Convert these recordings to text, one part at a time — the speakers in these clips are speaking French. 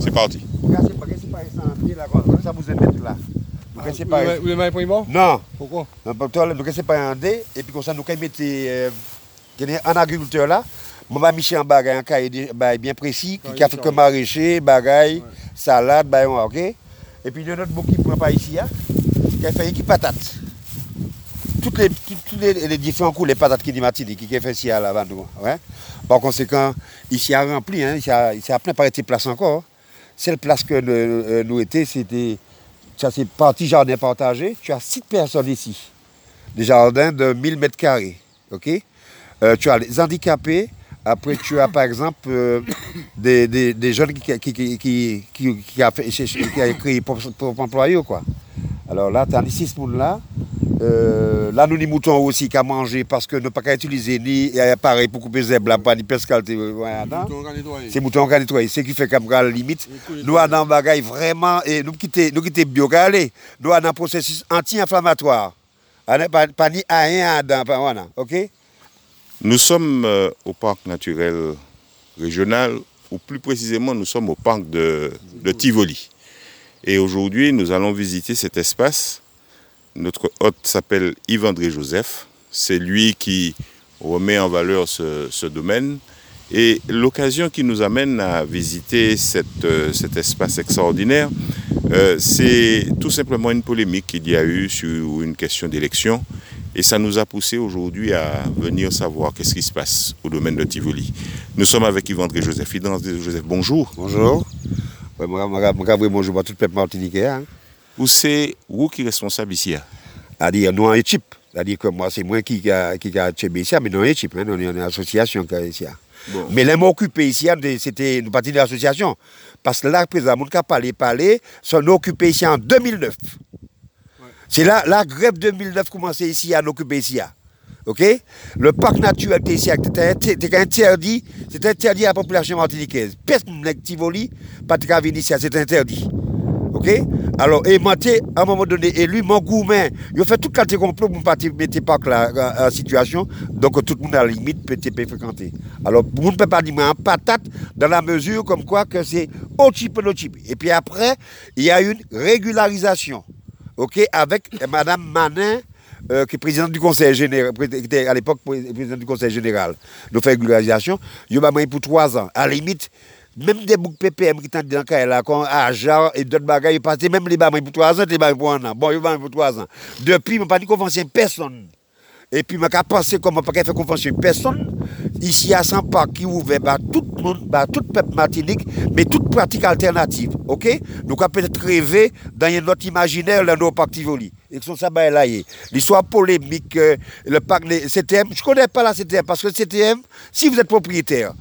C'est parti. Regardez, regardez, c'est pas là, ça, vous êtes là. Donc, c'est pas. Vous voulez mettre un bon Non, Pourquoi donc c'est pas un dé, et puis comme ça, nous, quand mettre euh, un agriculteur là, moi, je Michel en bagage, un cahier bah, bien précis, qui a fait que maraîcher, bagaille, salade, bah, ok. Et puis, il y a un autre bout qui ne prend pas ici, hein, qui a fait qui patate. Toutes les, toutes, toutes les, les différents coups, les patates qui dit qui a fait ici à la Vendôme. Ouais. Par conséquent, ici a rempli, hein, ici a, ici a plein par de places encore. Celle place que nous, euh, nous étions, c'était. Ça, c'est parti jardin partagé. Tu as six personnes ici. Des jardins de 1000 mètres carrés. OK? Euh, Tu as les handicapés. Après, tu as par exemple euh, des, des, des jeunes qui, qui, qui, qui, écrit pour, pour employer. Quoi. Alors là, tu as ici ce monde-là. Euh, là, nous, les moutons aussi qu'à manger parce que nous pas qu'à utiliser ni appareil pour couper les herbes, là, pas ni non? C'est mouton qu'on nettoie. C'est qui fait comme à la limite. Nous avons un bagage vraiment, et nous quittons nous quittons bio. Nous avons un processus anti-inflammatoire. Ah, Pas, pas ni à rien dedans, ok? Nous sommes euh, au parc naturel régional, ou plus précisément, nous sommes au parc de, de Tivoli. Et aujourd'hui, nous allons visiter cet espace. Notre hôte s'appelle Yves-André Joseph. C'est lui qui remet en valeur ce, domaine. Et l'occasion qui nous amène à visiter euh, cet espace extraordinaire, euh, c'est tout simplement une polémique qu'il y a eu sur une question d'élection. Et ça nous a poussé aujourd'hui à venir savoir qu'est-ce qui se passe au domaine de Tivoli. Nous sommes avec Yves-André Joseph. Yves-André Joseph, bonjour. Bonjour. Bonjour à tout le peuple martiniquais. Hein. Où c'est vous qui est responsable ici hein? C'est-à-dire, nous, en équipe. C'est-à-dire que moi, c'est moi qui a, qui a ici, mais nous, en équipe. Hein, nous, on est une association qui a ici. hein. Bon. Mais les mots occupés ici, c'était une partie de l'association. Parce que là, président, mon cas parler, parler, sont occupés ici en 2009. C'est là, la grève 2009 commençait ici à nous occuper ici. OK? Le parc naturel était ici, c'était c'était interdit, c'était interdit à la population martiniquaise. Personne n'a Tivoli, pas de venir ici, c'est interdit. OK? Alors, et t'es, à un moment donné, élu, mon gourmet, il a fait tout le complot pour ne mettre pas la, la- la situation. Donc, tout le monde, à la limite, peut fréquenter. Alors, vous ne peut pas dire, mais en patate, dans la mesure comme quoi que c'est au type, au type. Et puis après, il y a une régularisation. OK Avec Madame Manin, euh, qui est du conseil général, qui était à l'époque pré- présidente du conseil général. Nous faisons régularisation. Il m'a pour trois ans. À la limite, même des boucs PPM qui sont dans là, comme Ajar et d'autres bagages, ils passaient même les bagages pour trois ans, les bagages pour un an. Bon, ils vont pour trois ans. Depuis, je n'ai pas dit convention personne. Et puis, je pensé comment pas faire convention personne. Ici, à saint parc qui ouvert par tout le monde, par tout le peuple martinique, mais toute pratique alternative. OK? Nous avons peut-être rêvé dans notre imaginaire, dans nos parcs Tivoli. Et que son sabbat est là. est. L'histoire polémique, euh, le parc CTM, je ne connais pas la CTM, parce que CTM, si vous êtes propriétaire,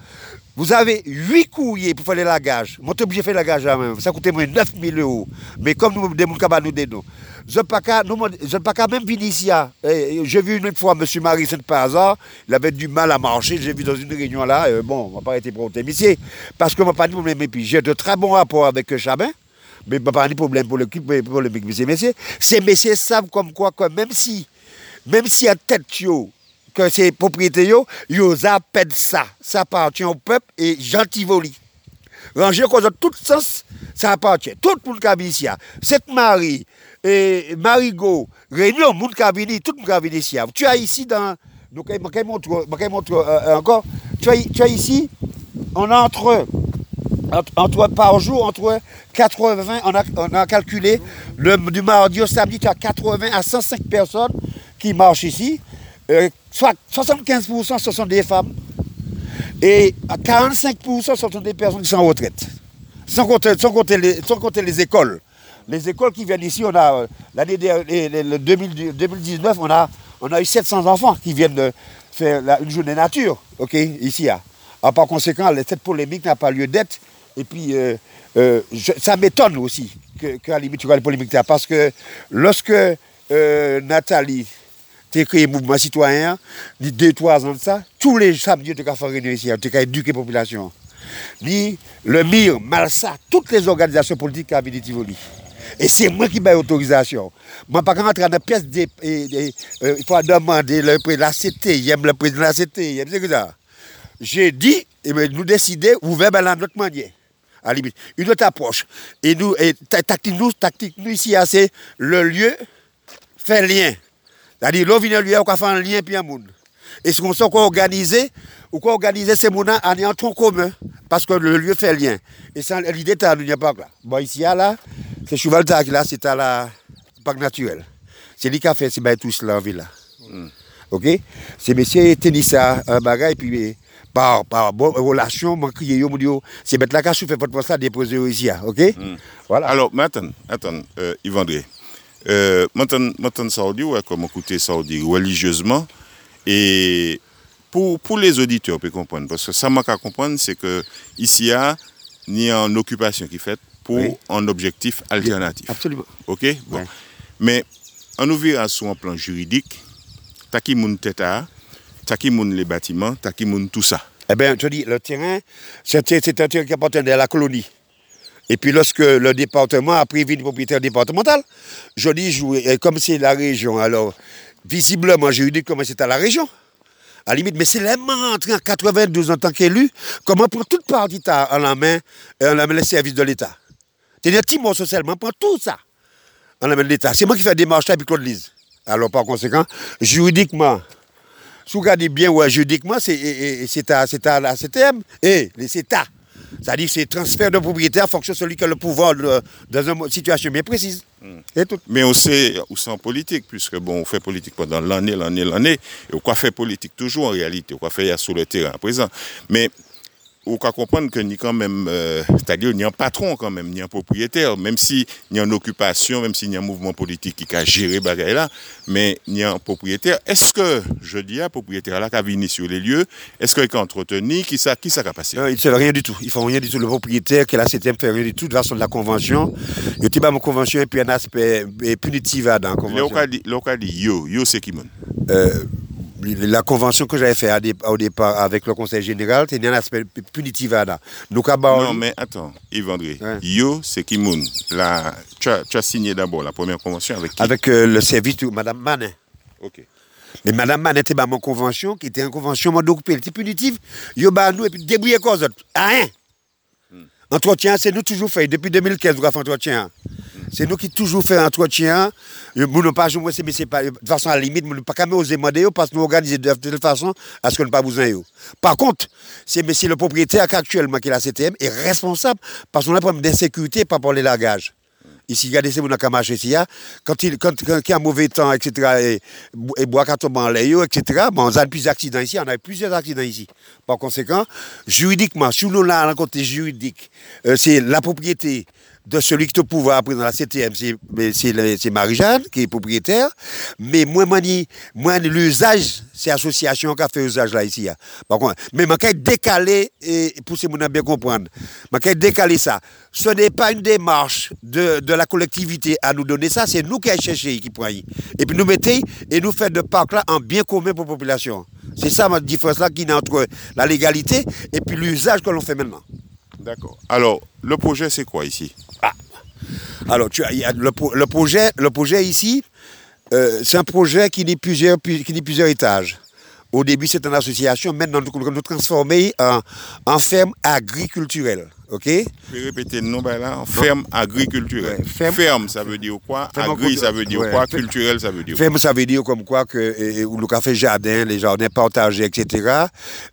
vous avez 8 courriers pour faire les lagages. Moi, je suis obligé de faire les lagages là même. Ça coûtait moins 9 000 euros. Mais comme nous, des gens nous dénons. Je ne pas qu'à même venir ici. hein. Eh, J'ai vu une fois M. Marie Saint par hasard. Il avait du mal à marcher. J'ai vu dans une réunion là. euh, bon, on n'a pas été pour monsieur. Parce que je pas de problème. Et puis, j'ai de très bons rapports avec Chabin. Mais je pas de problème pour l'équipe, pour le messieurs. Ces messieurs savent comme quoi, que même si, même si à tête, yo, que ces propriétés, yo appellent ça. Ça appartient au peuple et gentilvoli. Ranger a tout sens, ça appartient. Tout le monde qui. Cette Marie, et Marigot, Réunion, monde tout le monde qui ici. Tu as ici dans. Donc, je je vais montrer euh, encore. Tu as, ici, on a entre, entre, entre- par jour, entre 80, on a, on a calculé, le, du mardi au samedi, tu as 80 à 105 personnes qui marchent ici. Euh, soit 75% ce sont des femmes. Et à 45% ce sont des personnes qui sont en retraite. Sans compter, sans compter les, sans compter les écoles. Les écoles qui viennent ici, on a euh, l'année dernière, les- les- le 2000 2019, on a, on a eu 700 enfants qui viennent de faire la- une journée nature, ok, ici. hein. Alors, par conséquent, cette polémique n'a pas lieu d'être. Et puis, euh, euh, ça m'étonne aussi que, qu'à la limite, tu vois les polémiques là, parce que lorsque euh, Nathalie t'es créé mouvement citoyen, ni deux, trois ans de ça, tous les samedis, tu as fait ici, tu as éduqué la population. Ni le MIR, Malsa, toutes les organisations politiques qui habitent à Tivoli. Et c'est moi qui ai l'autorisation. Moi, pas quand rentrer dans la pièce, euh, il faut demander le président de la CT, il le président de la CT, il c'est ça. J'ai dit, et bien, nous décider, ouvert ben, notre manière. à limite. Une autre approche. Et nous, et ta- tactique, nous, tactique, nous ici, ah, c'est le lieu fait lien. C'est-à-dire, l'on vient lieu, on faire un lien puis un monde. Et c'est comme ça qu'on organise, ou qu'on organise ces mondes en tronc commun, parce que le lieu fait lien. Et ça, l'idée est à l'Union Park là. Bon, ici, là, c'est Cheval là, c'est à la parc naturel. C'est lui qui a fait ces bails tous là en ville là. OK? C'est monsieur Tenissa, un bagage, et puis eh, par, par bonne relation, moi, crier, yo, mon Dieu, c'est mettre la cache, fait votre poste là, déposer ici, OK? Voilà. Alors, maintenant, attends, euh, Yves André. Euh, maintenant, maintenant, Saoudi, ouais, comme écouter Saoudi religieusement. Et pour, pour les auditeurs, on peut comprendre. Parce que ça m'a qu'à comprendre, c'est que ici, il y a ni en occupation qui est faite pour Oui. un objectif alternatif. Absolument. OK? Bon. Ouais. Mais on nous verra sur un plan juridique, moun qui moun les bâtiments, moun tout ça. Eh bien, je te dis, le terrain, c'est un terrain c'est un terrain qui appartenait à la colonie. Et puis, lorsque le département a prévu une propriétaire départementale, je dis, comme c'est la région, alors, visiblement, juridiquement, c'est à la région. À la limite, mais c'est là, entré en 92 en tant qu'élu, comment prendre toute partie en la main, en la main les services de l'État? C'est-à-dire, Timon socialement, prend tout ça en la main de l'État. C'est moi qui fais des démarche puis Claude Lise. Alors, par conséquent, juridiquement, si vous regardez bien, ouais, juridiquement, c'est à la CTM et les CETA. C'est-à-dire que c'est transfert de propriété en fonction de celui qui a le pouvoir dans une situation bien précise. Et tout. Mais on sait où c'est en politique, puisque bon, on fait politique pendant l'année, l'année, l'année, et on fait politique toujours en réalité, on fait sur le terrain à présent. Mais on peut comprendre que ni quand même, euh, c'est-à-dire ni un patron quand même, ni un propriétaire, même si ni en occupation, même s'il y a un mouvement politique qui a géré bagaille là, mais ni un propriétaire. Est-ce que, je dis à propriétaire là, qui a venu sur les lieux, est-ce qu'il a entretenu, qui ça, qui ça a passé? Non, ils ne savent rien du tout. Ils font rien du tout. Le propriétaire, qui est la CTM, fait rien du tout de façon de la convention. Il y a une convention et puis un aspect euh, punitif dans la convention. dit yo, yo c'est qui mon? Euh, la convention que j'avais fait au départ avec le conseil général, c'est un aspect punitif là. Nous, avons- Non, mais attends, Yves André. Yo, c'est qui moun? La, tu, as, tu as signé d'abord la première convention avec qui? avec euh, le service de Mme Manin. Ok. Mais Madame Man était dans mon convention, qui était une convention elle était punitive. Yo ba nous et puis débrouiller cause autres. Rien. Entretien, c'est nous toujours fait. Depuis 2015, nous avons fait entretien. C'est nous qui toujours fait entretien. Nous n'avons pas joué, mais c'est pas, de façon à la limite, nous n'avons pas quand osé demander parce que nous organisons de telle façon à ce qu'on n'a pas besoin. Par contre, c'est le propriétaire actuellement qui est la CTM est responsable parce qu'on a un problème d'insécurité par rapport au lagage. Ici, regardez, c'est mon marché ici. hein. Quand il, quand, quand il y a un mauvais temps, etc., et, et bois quand tombe en l'air, etc., bon, on a plusieurs accidents ici. On a plusieurs accidents ici. Par conséquent, juridiquement, sous nous là, le côté juridique, euh, c'est la propriété de celui qui te pouvoir après dans la CTM, c'est Marie-Jeanne qui est propriétaire. Mais moi, moi, moi, l'usage, c'est l'association qui a fait usage là ici. hein. Mais je vais décaler, et pour ces gens bien comprendre, je vais décaler ça. Ce n'est pas une démarche de, la collectivité à nous donner ça, c'est nous qui allons chercher, qui prenons. Et puis nous mettons et nous faisons de parc là en bien commun pour la population. C'est ça ma différence là qui est entre la légalité et puis l'usage que l'on fait maintenant. D'accord. Alors, le projet, c'est quoi ici? Alors, tu as, il y a le, le projet, le projet ici, euh, c'est un projet qui n'est plusieurs, qui plusieurs étages. Au début, c'est une association. Maintenant, nous nous transformer en, en ferme agriculturelle. OK? Je vais répéter le nom ben là. Ferme agriculturelle. Ouais, ferme- ferme, ça veut dire quoi? Ferme Agri, ça veut dire ouais. quoi? Culturel, ça veut dire quoi? Ferme, ça veut dire comme quoi que euh, le café jardin, les jardins partagés, etc.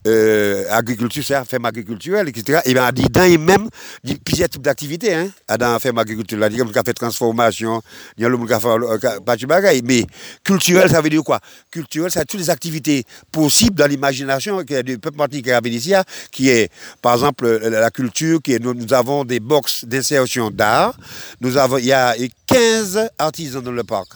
Euh, agriculture, c'est la ferme agriculturelle, etc. Et bien, dans les mêmes, il y a plusieurs types d'activités, hein, dans la ferme agriculturelle. Il y a café transformation, il a café, euh, pas de bagaille. Mais culturel, ça veut dire quoi? Culturel, c'est toutes les activités possibles dans l'imagination du peuple martiniquais à Vénétia, qui est, par exemple, euh, la culture, qui nous, avons des box d'insertion d'art. Nous avons, il y a 15 artisans dans le parc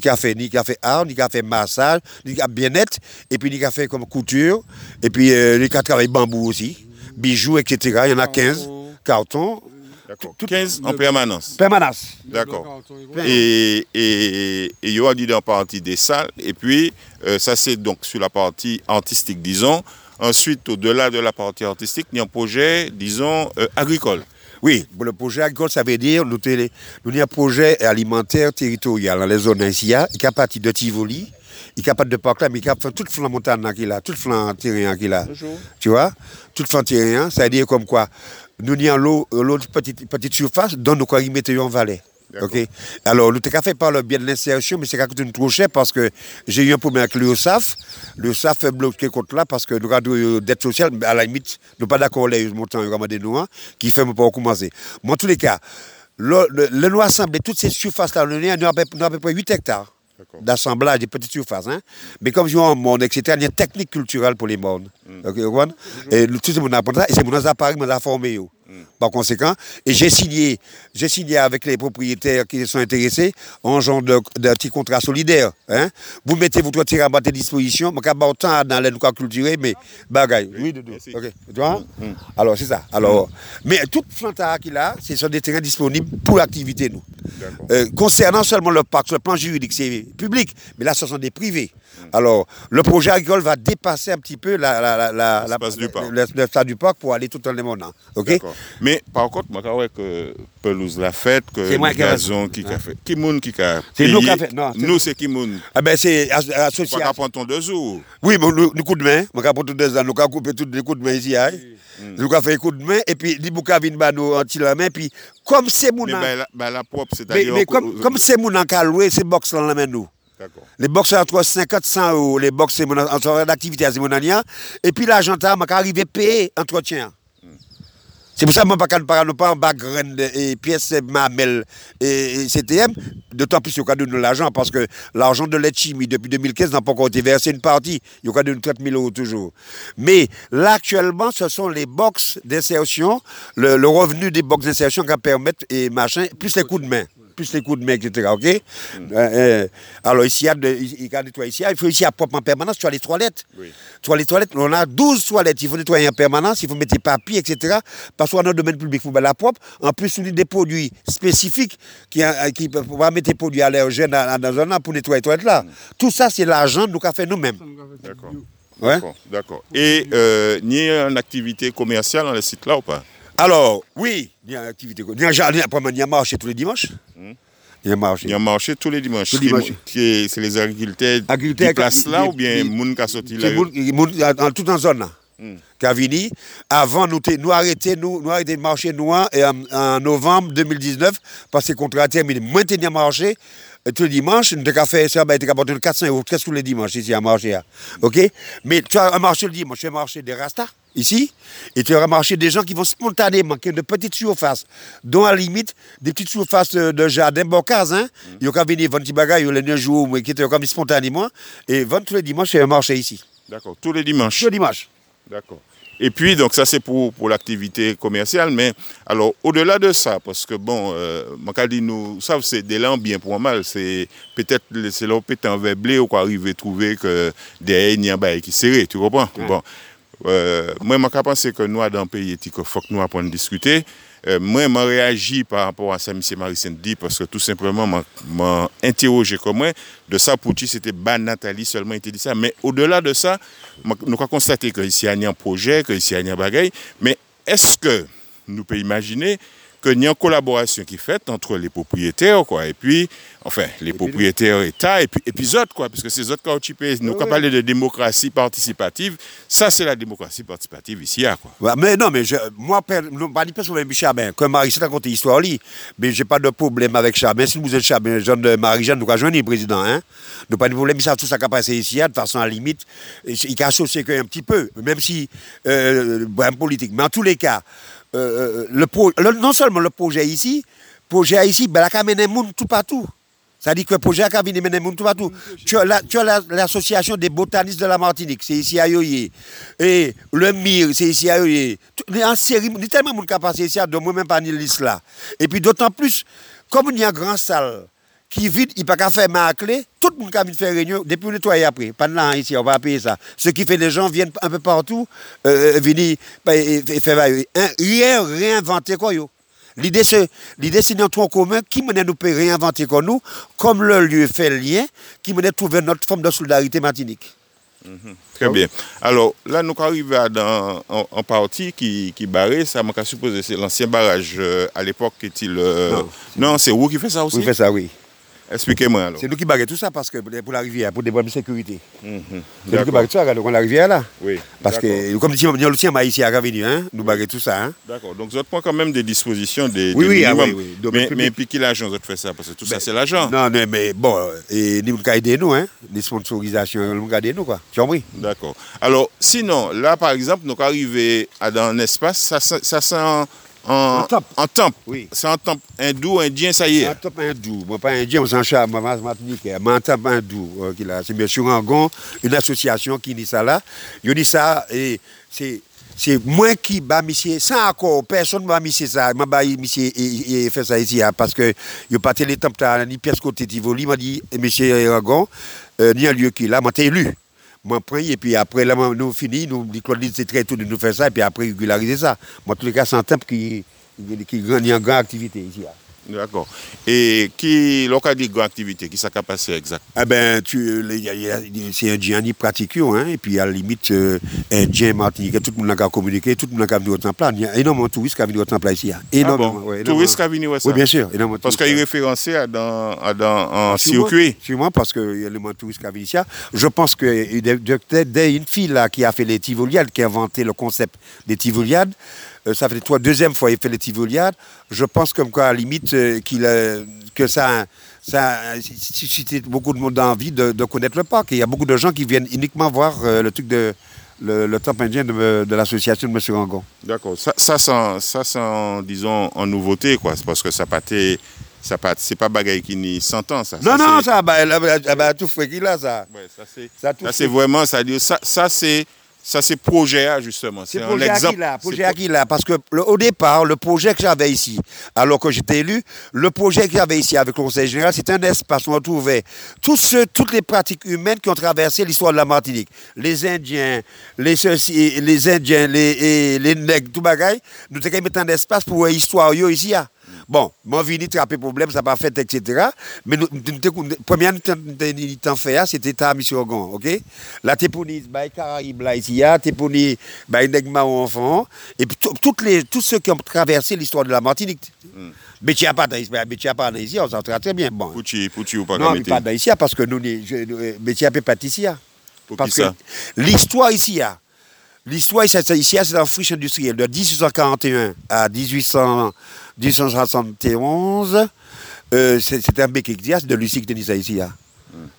qui a fait ni qui a fait art, ni qui a fait massage, ni qui a bien-être, et puis ni qui a fait comme couture, et puis euh, ni qui a travaillé bambou aussi, bijoux, etc. Il y en a 15, carton, D'accord. 15 en permanence. permanence. D'accord. Et, et, et il y aura dit en partie des salles. Et puis, euh, ça c'est donc sur la partie artistique, disons. Ensuite, au-delà de la partie artistique, il y a un projet, disons, euh, agricole. Oui, le projet agricole, ça veut dire nous, télé- nous avons un projet alimentaire territorial dans les zones ici, hein, qui est à partir de Tivoli, il est capable de parc mais capable de faire toute flanc montagne qu'il a, toute flanc terrain qu'il a. Tu vois? Toute flanc terrain, ça veut dire comme quoi nous avons l'eau, l'autre petite, petite surface, dont nous y mettre en vallée. Ok. Alors, nous avons fait par le bien de l'insertion, mais c'est quand même trop cher parce que j'ai eu un problème avec le SAF. Le SAF est bloqué contre là parce que nous avons une dette sociale, mais à la limite, nous pas d'accord avec les montants de nous, hein, qui fait pas commencer. Mais en tous les cas, le, le, le assembler toutes ces surfaces-là, nous avons à peu près 8 hectares d'assemblage des petites surfaces. Hein. Mais comme je vois en monde, etc., il y a une technique culturelle pour les mondes. Mm. Okay, et tout ce monde apprend ça, et c'est mon appareil qui m'a formé. Mm. Par conséquent, et j'ai signé, j'ai signé avec les propriétaires qui sont intéressés en genre de, de petit contrat solidaire. Hein. Vous mettez votre tir à votre disposition, je vais autant dans les culturels, mais bagaille. Oui, de deux. Ok. Tu vois? Mm. Alors, c'est ça. Alors, mais toute planta qu'il a, ce sont des terrains disponibles pour l'activité, nous. Euh, concernant seulement le parc, sur le plan juridique, c'est public, mais là, ce sont des privés. Alors, le projet agricole va dépasser un petit peu la, la, la, l'espace du parc. l'espace du parc pour aller tout dans le monde. Ok Mais par contre, je crois que pelouse la fête, que le gazon qui a fait. Qui moun qui a C'est nous qui a fait. Non, nous, c'est qui moun? Ah ben, c'est associé. On va prendre ton deux jours. Oui, mais nous, nous coup de main. On va prendre deux ans. Nous avons coupé tous les coups de main ici. Hein. Nous avons fait un coup de main et puis, nous la main. Puis, comme c'est mon. Mais ben, ben, la propre, c'est-à-dire. Mais, comme, c'est mon en loué, c'est box dans la main nous. Les box entre 50 100 euros, les box en d'activité à Zimonania. Et puis l'argent, vais arriver à payer entretien. C'est pour ça que je ne parle pas en background et pièces mamelles et CTM, d'autant plus qu'il y a de l'argent, parce que l'argent de l'Etchimi depuis 2015 n'a pas encore été versé une partie. Il y a de 30 000 euros toujours. Mais là, actuellement, ce sont les box d'insertion, le, le, revenu des box d'insertion qui permettent et machin, plus les coups de main plus les coups de main, etc. OK? Euh, euh, Alors, ici, il y a, a nettoyer ici. Il faut ici à propre en permanence. Tu as les toilettes. Oui. Tu as les toilettes. On a 12 toilettes. Il faut nettoyer en permanence. Il faut mettre des papiers, etc. Parce qu'on dans le domaine public, il faut mettre la propre. En plus, on a des produits spécifiques qui, qui peuvent mettre des produits allergènes dans, dans un an pour nettoyer les toilettes là. Mm. Tout ça, c'est l'argent nous avons fait nous-mêmes. D'accord. Ouais? D'accord. Et euh, il y a une activité commerciale dans le site là ou pas? Alors, oui, il y a une activité. Il y a, il y a marché tous les dimanches. Hmm. Il y a marché. Il y a marché tous les dimanches. Tous les dimanches. C'est les agriculteurs qui placent là ou bien les gens qui là en Tout en zone là. Mm. Qui Avant, nous, nous arrêté nous, nous le marché noir et en, novembre 2019 parce que le contrat terminé. Maintenir marché tous les dimanches, nous avons fait ça, nous avons 400 euros tous les dimanches ici à marché. OK? Mais tu as un marché le dimanche, tu as un marché des Rastas ici, et tu auras marché des gens qui vont spontanément, qui ont de petites surfaces, dont à la limite, des petites surfaces de jardin, bocas, hein. Mm. Ils vont venir vendre des bagages les 9 jours, qui étaient comme spontanément, et vendre tous les dimanches, c'est un marché ici. D'accord, tous les dimanches Tous les dimanches. D'accord. Et puis, donc ça c'est pour, pour l'activité commerciale, mais alors au-delà de ça, parce que bon, euh, dit nous, ça c'est des langues bien pour mal, c'est peut-être c'est là peut-être un blé ou quoi arriver trouver que des il y a qui serré, tu comprends? Bon, euh, moi je pense que nous dans le pays, il faut que nous apprenions à discuter. Euh, moi, je réagi par rapport à ça, M. Maricène dit, parce que tout simplement, m'a interrogé comme moi. De ça, pour qui c'était Ban Nathalie seulement était dit ça. Mais au-delà de ça, nous avons constaté qu'ici, il y a un projet, qu'ici, il y a un bagaille. Mais est-ce que nous pouvons imaginer qu'il y a une collaboration qui est faite entre les propriétaires, quoi, et puis, enfin, les propriétaires État, et puis, et puis autres, quoi, parce que ces autres qui nous oui. parler de démocratie participative, ça, c'est la démocratie participative ici, quoi. mais non, mais je, moi, je ne parle pas sur Chabin, comme Marie-Jeanne a raconté l'histoire, mais je n'ai pas de problème avec Chabin. Si vous êtes Chabin, jeune de Marie-Jeanne, nous avons le président, hein. Nous pas de problème, ça, tout ça qui a passé ici, de façon à la limite, il a associé un petit peu, même si, euh, politique. Mais en tous les cas, euh, le, non seulement le projet ici, le projet ici, ben, la amené monde tout partout. Ça dit que le projet a amené monde tout partout. Tu as, l'association des botanistes de la Martinique, c'est ici à Yoye. Et le MIR, c'est ici à Yoye. En série, il y a tellement de monde qui a passé ici, donc moi-même pas ni là. Et puis d'autant plus, comme il y a une grande salle, qui vide, il peut pas faire ma clé, tout le monde qui faire réunion, depuis nettoyer après. Pendant ici, on va payer ça. Ce qui fait les gens viennent un peu partout, euh, venir et faire rien réinventer quoi yo. L'idée c'est l'idée c'est notre tronc commun qui mène nous peut réinventer comme nous, comme le lieu fait le lien, qui mène trouver notre forme de solidarité martinique. Mhm. Très bien. Alors là, nous arrivons dans en, partie qui, qui barré. Ça m'a supposé c'est l'ancien barrage euh, à l'époque. Est-il euh, Non, non c'est vous qui fait ça aussi? Vous fait ça, oui. Expliquez-moi alors. C'est nous qui baguons tout ça parce que pour la rivière, pour des problèmes de sécurité. Mhm. C'est nous qui baguons tout ça, a la rivière là. Oui. Parce que, comme dit, on a ici à Ravenu, hein, nous baguons tout ça. Hein. D'accord. Donc, vous prend quand même des dispositions, des, Oui, des oui, ah oui, oui. Domaine Mais, mais puis qui l'argent, vous fait ça? Parce que tout ça, Ben, c'est l'argent. Non, non, mais bon, et nous avons aidé nous, hein, les sponsorisations, nous aidé nous, quoi. Tu as compris? D'accord. Alors, sinon, là, par exemple, nous arrivons à dans un espace, ça, ça, c'est en, en, En temple. en temple. Oui. C'est en temple hindou, indien, ça y est. Un top hindou, moi pas indien, on s'en charge, moi je Martinique, mais un top hindou, euh, qui là, c'est M. Rangon, une association qui dit ça là. Il dit ça, et c'est. C'est moi qui bat monsieur, sans accord, personne ne va monsieur ça. Je vais monsieur et, et fait ça ici, hein, parce que il pas les temps, ni pièce côté Tivoli, m'a dit, monsieur Rangon, euh, ni un lieu qui là, m'a élu. Moi, et puis après, là, nous fini, nous, dit Claude, c'est très tout de nous faire ça, et puis après, régulariser ça. En tous les cas, c'est un temple qui, qui, qui, a une grande activité ici. hein. D'accord. Et qui, local grande activité, qui s'est passé exact Ah ben, tu, c'est un Indien pratique, hein, et puis à la limite, euh, Indien, Martinique, tout le monde a communiqué, tout le monde a venu au temple. Il y a énormément de touristes qui ont venu au temple ici. hein. Ah Énormément. bon ouais, énormément. Touristes qui viennent voir ça Oui, bien sûr. énormément de Parce qu'il est référencé à dans, à dans, en circuit. Sûrement, parce qu'il y a énormément de touristes qui ici. Je pense que de- de- de- dès une fille là, qui a fait les Tivoliades, qui a inventé le concept des Tivoliades, ça fait la deuxième fois qu'il fait les Tivoliades, je pense comme quoi, à la limite, euh, qu'il, euh, que ça, ça a suscité beaucoup de monde envie de, de connaître le parc. Et il y a beaucoup de gens qui viennent uniquement voir euh, le truc de le, le temple indien de, de l'association de M. Rangon. D'accord. Ça, ça, ça, en, disons, en nouveauté, quoi. C'est parce que ça pâté, ça pas, c'est pas bagaille qui ni 100 ans, ça. Non, Ça, non, ça, bah, là, tout fait qu'il a, ça. Ouais, ça, c'est, Ça, ça, vraiment, ça, ça, ça, c'est, ça, c'est projet, A, justement. C'est un projet qui exemple. projet là Parce que le- au départ, le projet que j'avais ici, alors que j'étais élu, le projet que j'avais ici avec le Conseil général, c'était un espace où on trouvait tous ceux, toutes les pratiques humaines qui ont traversé l'histoire de la Martinique. Les Indiens, les ceci, les Indiens, les, et les nègres, tout bagaille. Nous avons mis un espace pour l'histoire ici. là. Bon, moi, venu trapper problème, ça pas fait, etc. Mais nous, première nous t'en fait, hein, c'était ta mission Gon, ok? Pour les bah, Caraïbes, là, ici, les bah, Negma aux enfants, et puis tout- toutes les, tous ceux qui ont traversé l'histoire de la Martinique. Mais tu n'as pas ici, mais tu n'as pas ici, on s'entend très bien. Bon. Pouchi, Pouchi ou pas Non, mais pas ici, parce que nous, mais tu n'as pas ici. hein. Pour Parce que l'histoire ici, hein, l'histoire ici, c'est- la friche industrielle de 1841 à 1800 1871. euh, c'est- un bec c'est de tenait ça ici.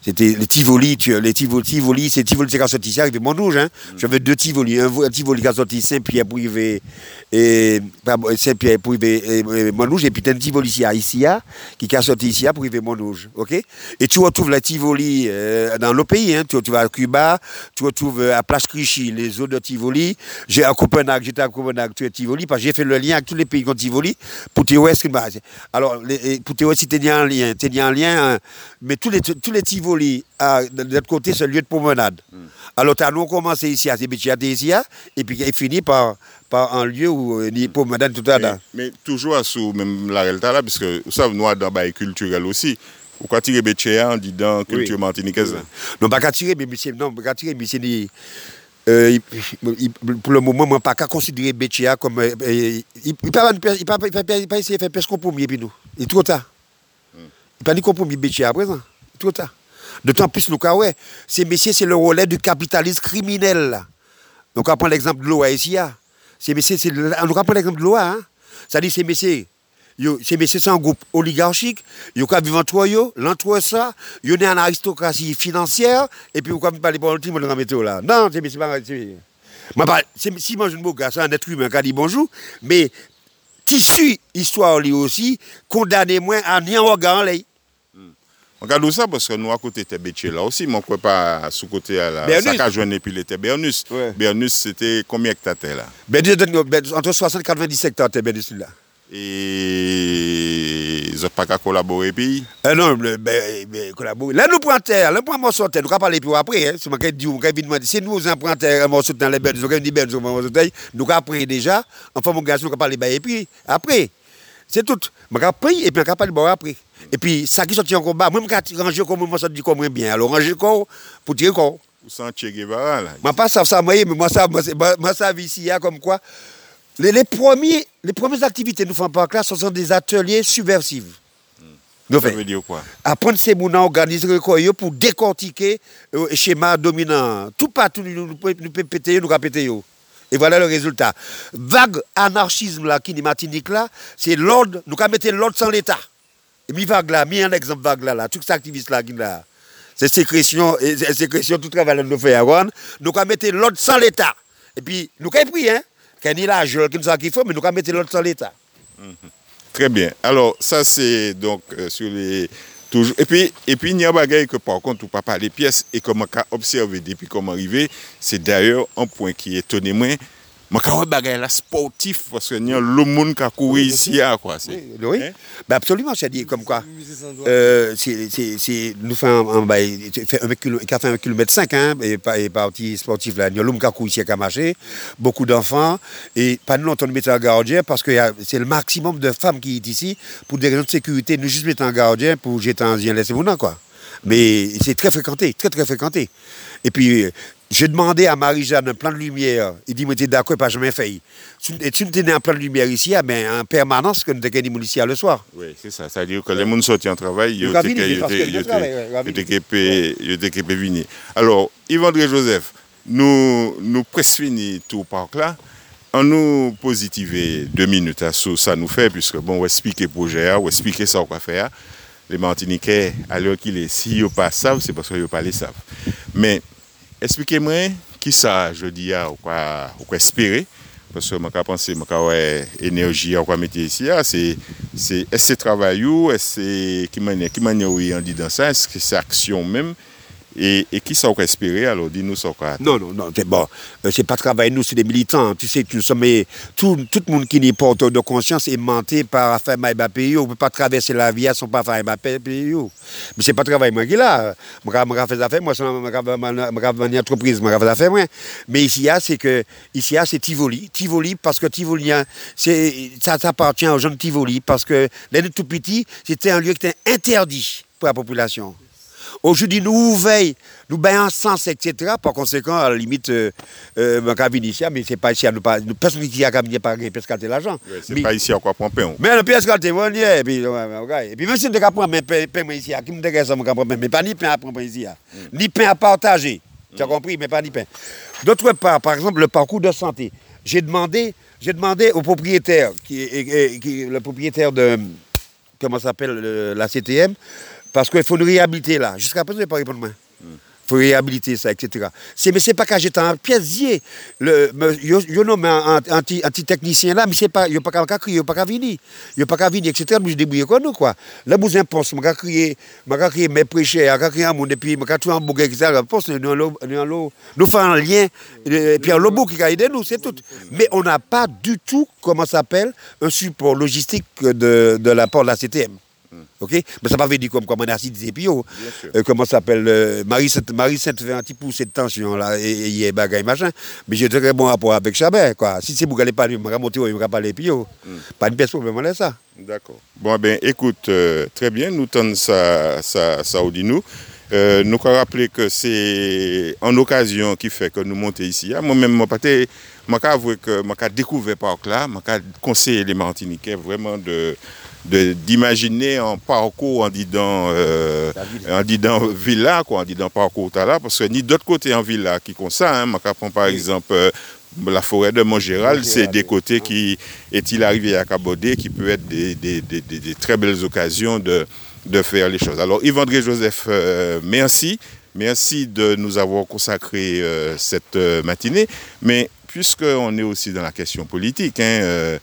C'était les Tivoli, tu, les Tivoli, Tivoli, c'est Tivoli qui a sorti ici avec Montrouge. Hein. J'avais deux Tivoli, un, un Tivoli qui a sorti Saint-Pierre pour arriver, et, Saint-Pierre pour arriver, et, Montrouge, et puis un Tivoli ici, à ici, hein, qui a sorti ici pour arriver Montrouge, ok? Et tu retrouves la Tivoli euh, dans le pays, hein. tu retrouves à Cuba, tu retrouves euh, à Place Clichy, les eaux de Tivoli. J'ai à Copenhague, j'étais à Copenhague, tu es Tivoli, parce que j'ai fait le lien avec tous les pays qui ont Tivoli, pour te voir ce que- bah, Alors, les- pour te voir si tu un lien, tu un lien, hein, mais tous les, tous les Tivoli, à, de l'autre côté, c'est le lieu de promenade. Alors, tu as nous commencé ici à Sébichiaté ici, hein, et puis il finit par, par un lieu où euh, ni promenade tout à mais, l'heure. mais toujours sous même la réalité là, parce que vous savez, nous, dans le culturel aussi, ou quand il est en disant culture martiniquaise. Non, pas tirer, mais non, pas tirer, il- euh, il- il- pour le moment, moi, pas qu'à considérer Béchia comme. euh, euh, il ne peut pas il pas- il pas- il pas essayer de faire presque compromis, puis nous. Il est trop tard. Il ne peut pas ni compromis Béchia à présent. Trop tard. D'autant plus, nous, ouais, ces messieurs, c'est le relais du capitalisme criminel. Donc, on prend l'exemple de l'OA ici. Ces messieurs, c'est le- on prend l'exemple de l'OA. Hein. C'est-à-dire, ces messieurs. Yo, ces messieurs, c'est un groupe oligarchique. Ils vivre entre eux, l'entre ça. Ils ont une aristocratie financière. Et puis, vous ne parlez pas dans la météo là. Non, ces messieurs, c'est- pas- Si moi, je ne gars, c'est un être humain qui dit bonjour. Mais, tissu, histoire, lui aussi, condamnez-moi à n'y en Mwen ka dou sa pwoske nou akote Tebetche la osi, mwen kwe pa sou kote la Sakajwen epi le Tebernus. Bernus, sete komi hektate la? Bernus, entre 60 et 90 hektate Bernus li la. E zot pa ka kolabore epi? Non, kolabore. La nou pran ter, la nou pran monsote, nou ka pale epi wapre. Se mwen ka di ou, mwen ka vin mwen di, se nou zan pran ter monsote nan le Bernus, mwen ka vin di Bernus, mwen ka pran monsote, nou ka apre deja, anfa mwen gasou, nou ka pale epi apre. Ben. C'est tout. Je vais prendre et puis je vais bon après. Et puis, ça qui sortit encore bas, moi, je vais ranger comme moi, ça dit comme bien. Alors, ranger corps pour tirer corps. ou sans Che Guevara là. Moi, pas ça, mais moi, ça, moi, ça, ici, hein, comme quoi. Les, les, premiers, les premières activités nous font par classe, ce sont des ateliers subversifs. Nous Ça fait. veut dire quoi Apprendre ces mots organiser quoi yo pour décortiquer euh, le schéma dominant. Tout partout nous nous pouvons péter, nous pouvons péter. Et voilà le résultat. Vague anarchisme là qui est Martinique là, c'est l'ordre, nous pouvons mettre l'ordre sans l'État. Et mi vague là, mi un exemple vague là, là, tout ces activistes là qui là. C'est sécrétion, c'est sécrétion tout travail nous fait avoir. Nous pouvons mettre l'ordre sans l'État. Et puis nous pouvons pris hein, qu'il y a l'argent qu'il faut, mais nous pouvons mettre l'ordre sans l'État. Très bien. Alors, ça, c'est donc euh, sur les. Et puis, et puis, il y a bagage que par contre, ou pas parler pièces et comment qu'a observé depuis comment arriver, c'est d'ailleurs un point qui étonne moi. Moi, quand un bagage là sportif, parce que il y a le monde qui a couru ici, ah, quoi. c'est- Oui, oui. Hein? Ben absolument, c'est-à-dire comme quoi. Euh, c'est, c'est, c'est, nous faisons un, un, ben, il fait un kilo- il a fait un kilomètre cinq, hein, et, par- et parti sportif là. Il y a l'homme qui a couru ici à Camaché, beaucoup d'enfants, et pas nous nous mettons en gardien parce que c'est le maximum de femmes qui est ici, pour des raisons de sécurité, nous juste mettre en gardien pour jeter un zien laisser mon quoi. Mais c'est très fréquenté, très très fréquenté. Et puis, euh, j'ai demandé à Marie-Jeanne un plan de lumière. Il dit, moi, t'es d'accord, pas jamais fait. Si tu- si tu un plan de lumière ici, ah, ben, en permanence, que nous avons ici le soir. Oui, c'est ça. C'est-à-dire que les gens sortent en travail, ils étaient venir. Alors, Yves-André Joseph, nous, nous presque fini tout parc là. On nous positiver deux minutes à ce que ça nous fait, puisque bon, on expliquer le projet, on expliquer ça, on va faire. Les Martiniquais, à l'heure qu'il est, si ils pas savent, c'est parce qu'ils ne pas savent. Mais Esplike mwen ki sa jodi ya ou kwa, kwa espere. Paswa mwen ka panse mwen ka wè enerji ya ou kwa metye isi ya. Se, se, se travay yo, se ki manye ou yon di dan sa, se aksyon menm. Et, et qui ça on espérer alors dis-nous ça quoi. Non, non, non, c'est bon. Euh, c'est pas travail, nous, c'est des militants. Tu sais, nous sommes, tout, tout le monde qui n'est pas de conscience est menté par affaire Maïba pays. On ne peut pas traverser la vie sans pas faire Maïba pays. Mais c'est pas travail, moi, qui là. Je fais des affaires, moi, je vais une entreprise, je fais des affaires, moi. Mais ici, c'est que, ici, c'est Tivoli. Tivoli, parce que Tivoli, hein, c'est, ça appartient aux gens de Tivoli, parce que, l'année tout petit, c'était un lieu qui était interdit pour la population. Aujourd'hui, nous veillons, nous baillons sens, etc. Par conséquent, à la limite, euh, euh, mais c'est pas ici, à nous pas, nous, personne qui a cabine pas gagné parce qu'elle l'argent. C'est pas ici à quoi prendre pain. mais le qu'elle on y est, et puis, même si prendre mais pain, pain ici, qui me dégage ça, me mais pas ni pain à prendre ici, ni pain à partager. Tu as compris, mais pas ni pain. D'autre part, par exemple, le parcours de santé. J'ai demandé, j'ai demandé au propriétaire, qui, est- le propriétaire de, comment s'appelle, le- la CTM, parce qu'il faut nous réhabiliter là. Jusqu'à présent, je n'ai pas répondu. Il faut réhabiliter ça, etc. C'est, mais c'est pas qu'à j'étais en pièce, le, yo nomme un, un, un petit un petit technicien là, mais c'est pas, il pas qu'à crier, il pas qu'à venir, il pas qu'à venir, etc. Nous je débrouille comme nous, quoi. Là, vous imposte, je vais crier, je vais crier mes prêcheurs, je vais crier à mon, et puis je vais tout en bouquet, etc. Nous, nous, nous, nous faisons un lien, et puis un lobo qui a aidé nous, c'est tout. Mais on n'a pas du tout, comment ça s'appelle, un support logistique de, de la part de la CTM. OK? Mais ça ne veut dire comme, comme on a dit des épio. Bien sûr. Euh, comment ça s'appelle euh, Marie Sainte Marie Sainte fait un petit poussé de tension là et il y a bagaille machin mais j'ai très bon rapport avec Chabert quoi si c'est vous n'allez pas lui remonter il me parler puis pas une pièce problème on ça D'accord. Bon, ben, écoute, euh, très bien, nous tendons ça, ça, ça au dit nous. Euh, nous avons rappelé que c'est en occasion qui fait que nous montons ici. Ah, Moi-même, moi, je peux avouer que j'ai découvert parc là, je conseillé les Martiniquais vraiment de de- d'imaginer un parcours en disant euh, en disant villa quoi en disant parcours là parce que ni d'autre côté en villa qui comme ça hein, par exemple euh, la forêt de Montgéral, c'est des côtés qui est-il arrivé à Cabodé, qui peut être des, des- des- très belles occasions de, de faire les choses. Alors Yves-André Joseph, euh, merci. Merci de nous avoir consacré cette matinée. Mais puisqu'on est aussi dans la question politique, hein,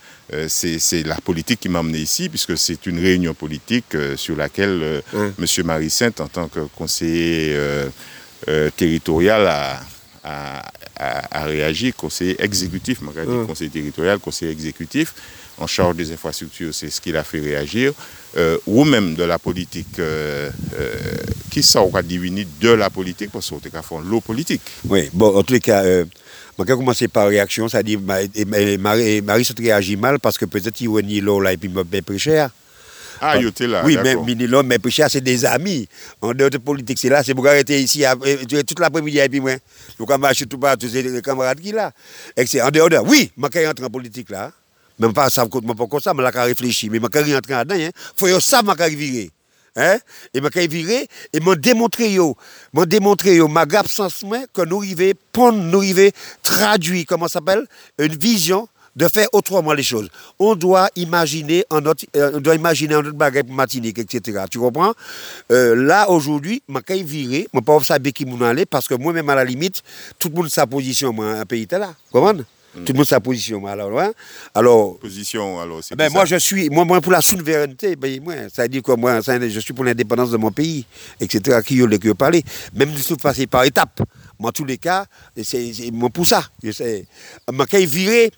c'est c'est la politique qui m'a amené ici, puisque c'est une réunion politique euh, sur laquelle euh, Hum. M. Marie-Sainte, en tant que conseiller euh, euh, territorial, a, a, a- a réagi, conseiller exécutif, Hum. conseiller territorial, conseiller exécutif, en charge des infrastructures, c'est ce qui l'a fait réagir, euh, ou même de la politique, euh, euh, qui divini de la politique, parce qu'on est fond l'eau politique. oui bon en tous les cas je vais commencer par réaction ça dit ma- et- et Marie Marie se réagit mal parce que peut-être il y a là et puis paie plus cher Ah, il était là, Oui, mais. Minilom, mais Pécha, c'est des amis. En dehors de politique, c'est là, c'est pour arrêter ici toute l'après-midi et puis moi. Donc, on marche tout partout, c'est des camarades qui là. En dehors de. Oui, je vais rentrer en politique là. Même pas ça, moi pas comme ça, mais là, je réfléchir. Mais je vais rentrer là-dedans. Il faut que ça, je virer. Hein? Et je viré et m'a démontré m'a démontré ma que nous arrivons, pondre, nous traduire, comment s'appelle, une vision de faire autrement les choses. On doit imaginer en notre, euh, on doit imaginer en notre matinique, etc. Tu comprends? Euh, là, aujourd'hui, je suis viré, je ne pas savoir qui aller parce que moi-même, à la limite, tout le monde sa position, moi, un pays là. Comment? Tout le monde sa position. Alors, hein? alors position, alors, c'est ben, moi, je suis, moi, moi, pour la souveraineté, ben, moi, ça dit quoi, moi, je suis pour l'indépendance de mon pays, etc., qui y a parler. Même si je passer par étapes. Moi, en tous les cas, c'est moi pour ça. Je sais, je viré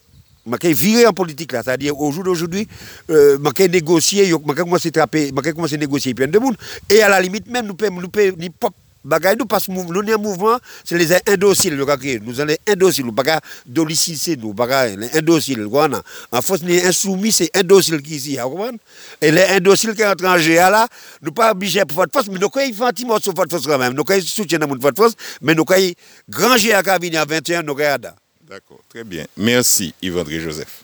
je viré en politique là, c'est-à-dire au jour d'aujourd'hui, euh, je négocier, je commencer à commencer à négocier plein de monde et à la limite même nous pouvons nous ni pop bagay nous parce que nous mouvement c'est les indociles nous nous sommes les indociles nous pas doliciser nous pas les indociles en force les insoumis c'est indocile qui ici et les indociles qui sont étrangers là nous pas obligés pour votre force mais nous un petit morceau votre force quand même nous quand ils soutiennent votre force mais nous ils granger à cabine à 21 nous D'accord, très bien. Merci Yves-André Joseph.